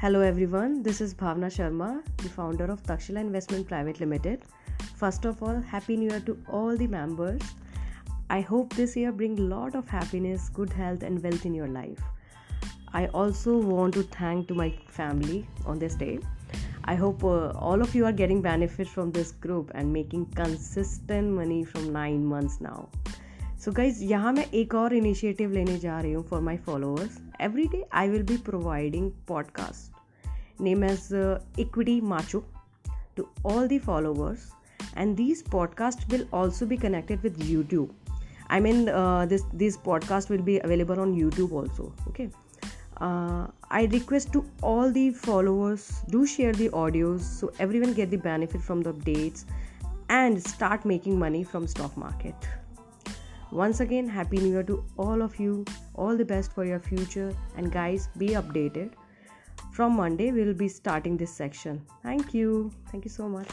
Hello everyone, this is Bhavna Sharma, the founder of Takshila Investment Private Limited. First of all, happy new year to all the members. I hope this year bring lot of happiness, good health and wealth in your life. I also want to thank to my family on this day. I hope uh, all of you are getting benefit from this group and making consistent money from 9 months now. So guys यहाँ मैं एक और initiative लेने जा रही हूँ for my followers every day I will be providing podcast name as equity macho to all the followers and these podcasts will also be connected with youtube i mean uh, this this podcast will be available on youtube also okay uh, i request to all the followers do share the audios so everyone get the benefit from the updates and start making money from stock market once again, Happy New Year to all of you. All the best for your future. And guys, be updated. From Monday, we'll be starting this section. Thank you. Thank you so much.